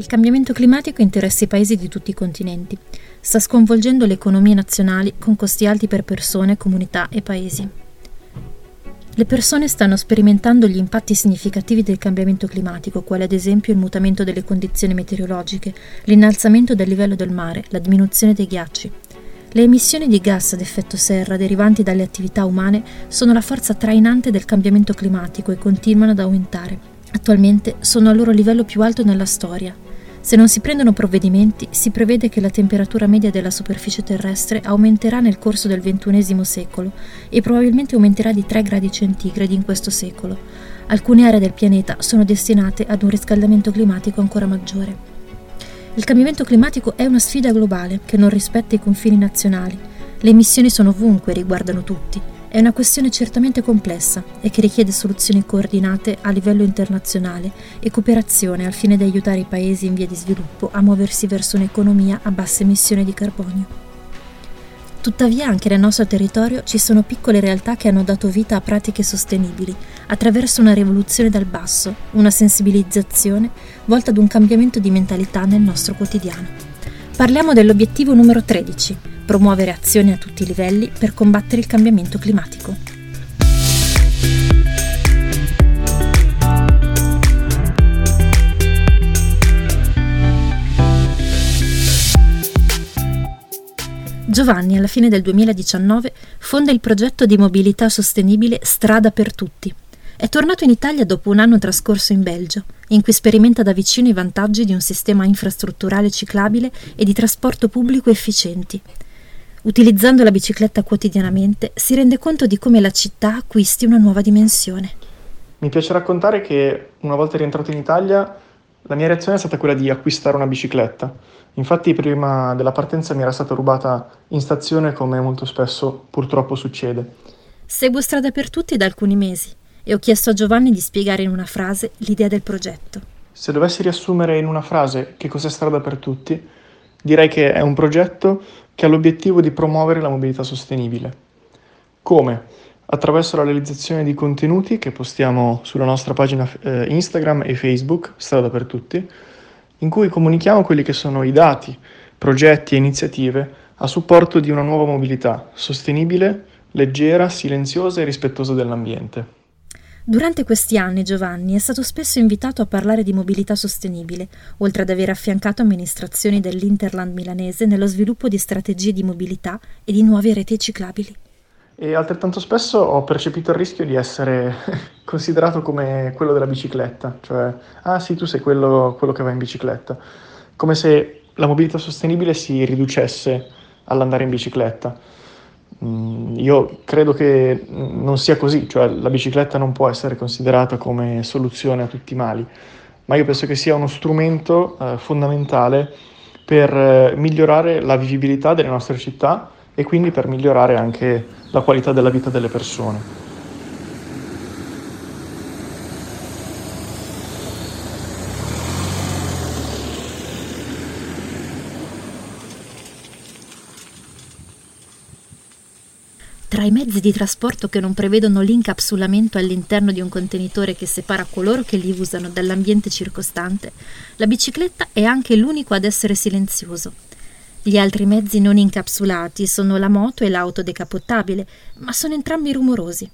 Il cambiamento climatico interessa i paesi di tutti i continenti. Sta sconvolgendo le economie nazionali con costi alti per persone, comunità e paesi. Le persone stanno sperimentando gli impatti significativi del cambiamento climatico, quale ad esempio il mutamento delle condizioni meteorologiche, l'innalzamento del livello del mare, la diminuzione dei ghiacci. Le emissioni di gas ad effetto serra derivanti dalle attività umane sono la forza trainante del cambiamento climatico e continuano ad aumentare. Attualmente sono al loro livello più alto nella storia, se non si prendono provvedimenti, si prevede che la temperatura media della superficie terrestre aumenterà nel corso del XXI secolo e probabilmente aumenterà di 3 gradi centigradi in questo secolo. Alcune aree del pianeta sono destinate ad un riscaldamento climatico ancora maggiore. Il cambiamento climatico è una sfida globale che non rispetta i confini nazionali. Le emissioni sono ovunque riguardano tutti. È una questione certamente complessa e che richiede soluzioni coordinate a livello internazionale e cooperazione al fine di aiutare i paesi in via di sviluppo a muoversi verso un'economia a bassa emissione di carbonio. Tuttavia anche nel nostro territorio ci sono piccole realtà che hanno dato vita a pratiche sostenibili, attraverso una rivoluzione dal basso, una sensibilizzazione volta ad un cambiamento di mentalità nel nostro quotidiano. Parliamo dell'obiettivo numero 13, promuovere azioni a tutti i livelli per combattere il cambiamento climatico. Giovanni, alla fine del 2019, fonda il progetto di mobilità sostenibile Strada per Tutti. È tornato in Italia dopo un anno trascorso in Belgio, in cui sperimenta da vicino i vantaggi di un sistema infrastrutturale ciclabile e di trasporto pubblico efficienti, Utilizzando la bicicletta quotidianamente si rende conto di come la città acquisti una nuova dimensione. Mi piace raccontare che una volta rientrato in Italia la mia reazione è stata quella di acquistare una bicicletta. Infatti prima della partenza mi era stata rubata in stazione come molto spesso purtroppo succede. Seguo Strada per Tutti da alcuni mesi e ho chiesto a Giovanni di spiegare in una frase l'idea del progetto. Se dovessi riassumere in una frase che cos'è Strada per Tutti, direi che è un progetto che ha l'obiettivo di promuovere la mobilità sostenibile. Come? Attraverso la realizzazione di contenuti che postiamo sulla nostra pagina eh, Instagram e Facebook, Strada per Tutti, in cui comunichiamo quelli che sono i dati, progetti e iniziative a supporto di una nuova mobilità sostenibile, leggera, silenziosa e rispettosa dell'ambiente. Durante questi anni Giovanni è stato spesso invitato a parlare di mobilità sostenibile, oltre ad aver affiancato amministrazioni dell'Interland milanese nello sviluppo di strategie di mobilità e di nuove reti ciclabili. E altrettanto spesso ho percepito il rischio di essere considerato come quello della bicicletta, cioè, ah sì, tu sei quello, quello che va in bicicletta, come se la mobilità sostenibile si riducesse all'andare in bicicletta. Mm, io credo che non sia così, cioè la bicicletta non può essere considerata come soluzione a tutti i mali, ma io penso che sia uno strumento eh, fondamentale per eh, migliorare la vivibilità delle nostre città e quindi per migliorare anche la qualità della vita delle persone. Tra i mezzi di trasporto che non prevedono l'incapsulamento all'interno di un contenitore che separa coloro che li usano dall'ambiente circostante, la bicicletta è anche l'unico ad essere silenzioso. Gli altri mezzi non incapsulati sono la moto e l'auto decapottabile, ma sono entrambi rumorosi.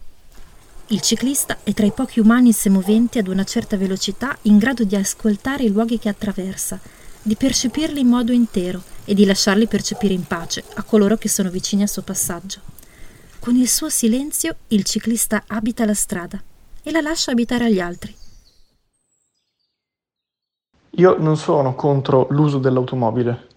Il ciclista è tra i pochi umani semoventi ad una certa velocità in grado di ascoltare i luoghi che attraversa, di percepirli in modo intero e di lasciarli percepire in pace a coloro che sono vicini al suo passaggio. Con il suo silenzio il ciclista abita la strada e la lascia abitare agli altri. Io non sono contro l'uso dell'automobile,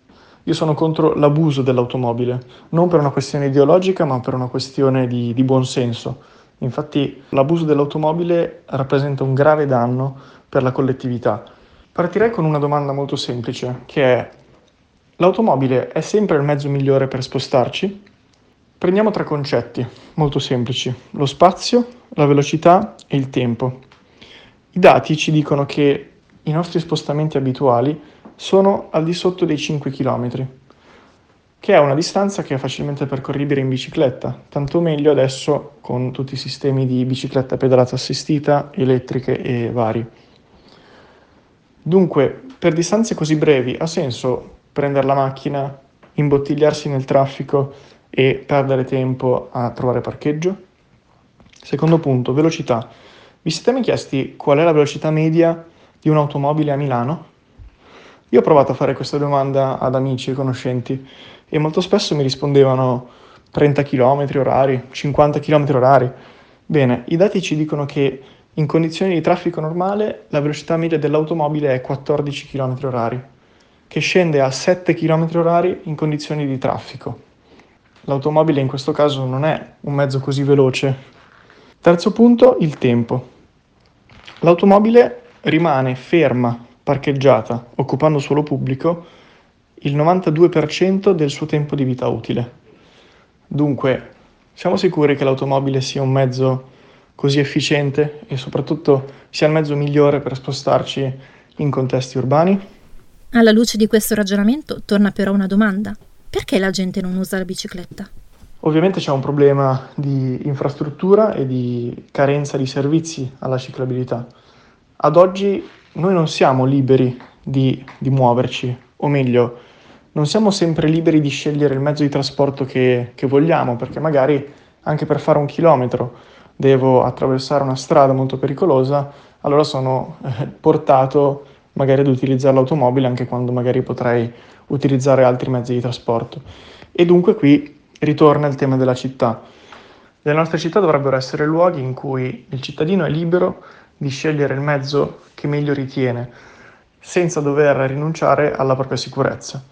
io sono contro l'abuso dell'automobile, non per una questione ideologica ma per una questione di, di buon senso. Infatti l'abuso dell'automobile rappresenta un grave danno per la collettività. Partirei con una domanda molto semplice, che è l'automobile è sempre il mezzo migliore per spostarci? Prendiamo tre concetti molto semplici, lo spazio, la velocità e il tempo. I dati ci dicono che i nostri spostamenti abituali sono al di sotto dei 5 km, che è una distanza che è facilmente percorribile in bicicletta, tanto meglio adesso con tutti i sistemi di bicicletta pedalata assistita, elettriche e vari. Dunque, per distanze così brevi ha senso prendere la macchina, imbottigliarsi nel traffico e perdere tempo a trovare parcheggio? Secondo punto, velocità. Vi siete mai chiesti qual è la velocità media di un'automobile a Milano? Io ho provato a fare questa domanda ad amici e conoscenti e molto spesso mi rispondevano 30 km orari, 50 km orari. Bene, i dati ci dicono che in condizioni di traffico normale la velocità media dell'automobile è 14 km orari, che scende a 7 km orari in condizioni di traffico. L'automobile in questo caso non è un mezzo così veloce. Terzo punto, il tempo. L'automobile rimane ferma, parcheggiata, occupando suolo pubblico, il 92% del suo tempo di vita utile. Dunque, siamo sicuri che l'automobile sia un mezzo così efficiente e soprattutto sia il mezzo migliore per spostarci in contesti urbani? Alla luce di questo ragionamento torna però una domanda. Perché la gente non usa la bicicletta? Ovviamente c'è un problema di infrastruttura e di carenza di servizi alla ciclabilità. Ad oggi noi non siamo liberi di, di, muoverci, o meglio, non siamo sempre liberi di scegliere il mezzo di trasporto che, che vogliamo, perché magari anche per fare un chilometro devo attraversare una strada molto pericolosa, allora sono eh, portato magari ad utilizzare l'automobile anche quando magari potrei utilizzare altri mezzi di trasporto. E dunque qui ritorna il tema della città. Le nostre città dovrebbero essere luoghi in cui il cittadino è libero di scegliere il mezzo che meglio ritiene, senza dover rinunciare alla propria sicurezza.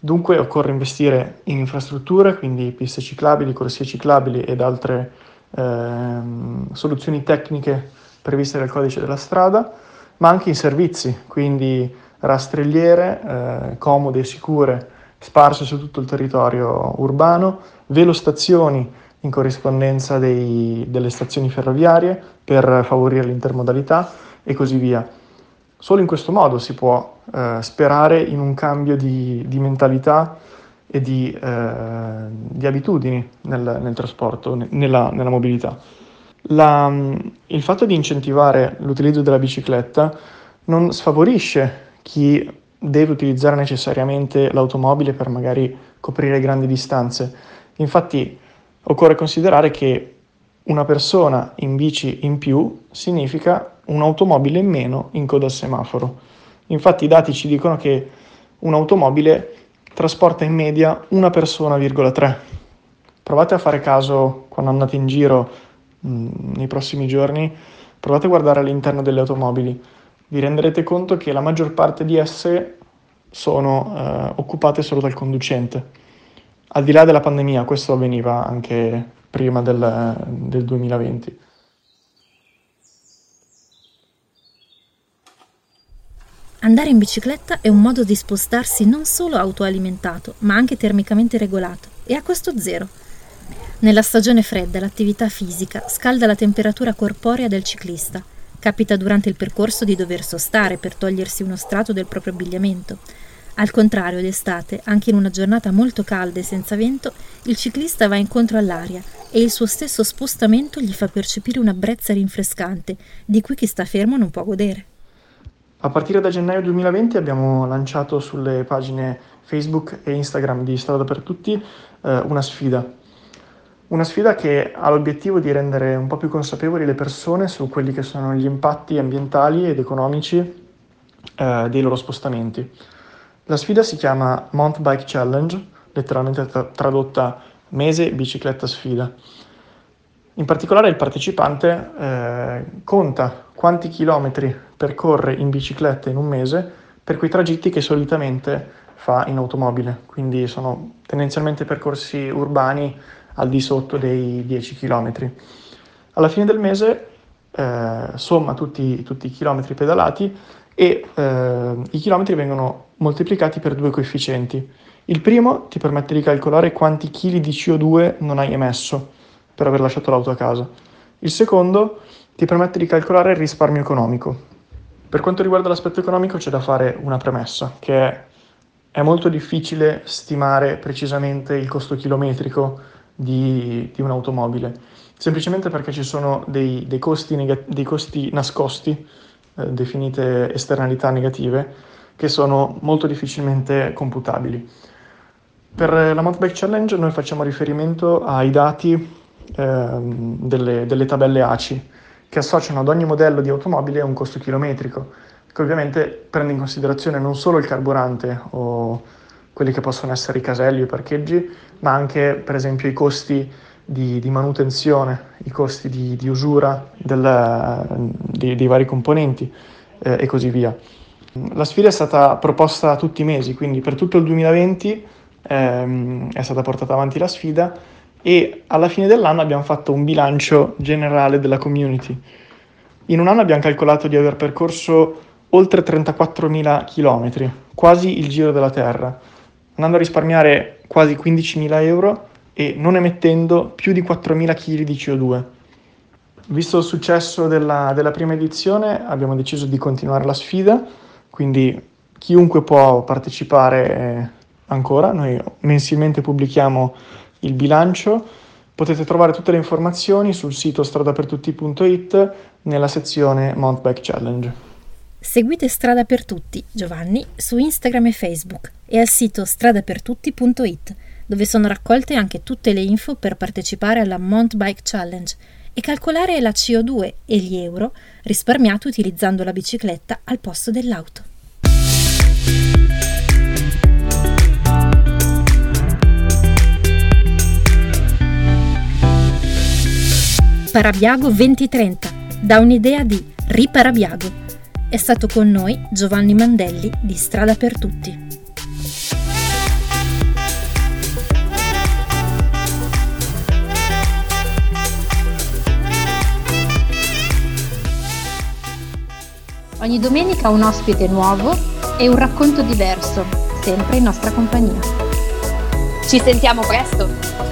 Dunque occorre investire in infrastrutture, quindi piste ciclabili, corsie ciclabili ed altre eh, soluzioni tecniche previste dal codice della strada, ma anche in servizi, quindi rastrelliere eh, comode e sicure sparse su tutto il territorio urbano, velostazioni in corrispondenza dei, delle stazioni ferroviarie per favorire l'intermodalità e così via. Solo in questo modo si può eh, sperare in un cambio di, di mentalità e di, eh, di abitudini nel, nel trasporto, nella, nella mobilità. La, il fatto di incentivare l'utilizzo della bicicletta non sfavorisce chi deve utilizzare necessariamente l'automobile per magari coprire grandi distanze. Infatti occorre considerare che una persona in bici in più significa un'automobile in meno in coda al semaforo. Infatti i dati ci dicono che un'automobile trasporta in media una persona,3. Provate a fare caso quando andate in giro mh, nei prossimi giorni, provate a guardare all'interno delle automobili vi renderete conto che la maggior parte di esse sono eh, occupate solo dal conducente. Al di là della pandemia, questo avveniva anche prima del, del 2020. Andare in bicicletta è un modo di spostarsi non solo autoalimentato, ma anche termicamente regolato e a costo zero. Nella stagione fredda l'attività fisica scalda la temperatura corporea del ciclista Capita durante il percorso di dover sostare per togliersi uno strato del proprio abbigliamento. Al contrario, d'estate, anche in una giornata molto calda e senza vento, il ciclista va incontro all'aria e il suo stesso spostamento gli fa percepire una brezza rinfrescante, di cui chi sta fermo non può godere. A partire da gennaio 2020 abbiamo lanciato sulle pagine Facebook e Instagram di Strada per Tutti eh, una sfida una sfida che ha l'obiettivo di rendere un po' più consapevoli le persone su quelli che sono gli impatti ambientali ed economici eh, dei loro spostamenti. La sfida si chiama Mount Bike Challenge, letteralmente tra- tradotta mese bicicletta sfida. In particolare il partecipante eh, conta quanti chilometri percorre in bicicletta in un mese per quei tragitti che solitamente fa in automobile, quindi sono tendenzialmente percorsi urbani al di sotto dei 10 km. Alla fine del mese eh, somma tutti, tutti, i chilometri pedalati e eh, i chilometri vengono moltiplicati per due coefficienti. Il primo ti permette di calcolare quanti chili di CO2 non hai emesso per aver lasciato l'auto a casa. Il secondo ti permette di calcolare il risparmio economico. Per quanto riguarda l'aspetto economico c'è da fare una premessa, che è, è molto difficile stimare precisamente il costo chilometrico di, di un'automobile, semplicemente perché ci sono dei, dei, costi, neg- dei costi, nascosti eh, definite esternalità negative, che sono molto difficilmente computabili. Per la Mountain Challenge noi facciamo riferimento ai dati eh, delle, delle tabelle ACI, che associano ad ogni modello di automobile un costo chilometrico, che ovviamente prende in considerazione non solo il carburante o quelli che possono essere i caselli o i parcheggi, ma anche per esempio i costi di, di manutenzione, i costi di, di usura del, di, dei vari componenti eh, e così via. La sfida è stata proposta tutti i mesi, quindi per tutto il 2020 ehm, è stata portata avanti la sfida e alla fine dell'anno abbiamo fatto un bilancio generale della community. In un anno abbiamo calcolato di aver percorso oltre 34.000 km, quasi il giro della Terra, andando a risparmiare quasi 15.000 euro e non emettendo più di 4.000 kg di CO2. Visto il successo della, della prima edizione abbiamo deciso di continuare la sfida, quindi chiunque può partecipare ancora, noi mensilmente pubblichiamo il bilancio, potete trovare tutte le informazioni sul sito stradapertutti.it nella sezione Mount Bike Challenge. Seguite Strada per Tutti, Giovanni, su Instagram e Facebook e al sito stradapertutti.it, dove sono raccolte anche tutte le info per partecipare alla Mount Bike Challenge e calcolare la CO2 e gli euro risparmiati utilizzando la bicicletta al posto dell'auto. Parabiago 2030 da un'idea di Riparabiago è stato con noi Giovanni Mandelli di Strada per Tutti. Ogni domenica un ospite nuovo e un racconto diverso, sempre in nostra compagnia. Ci sentiamo presto!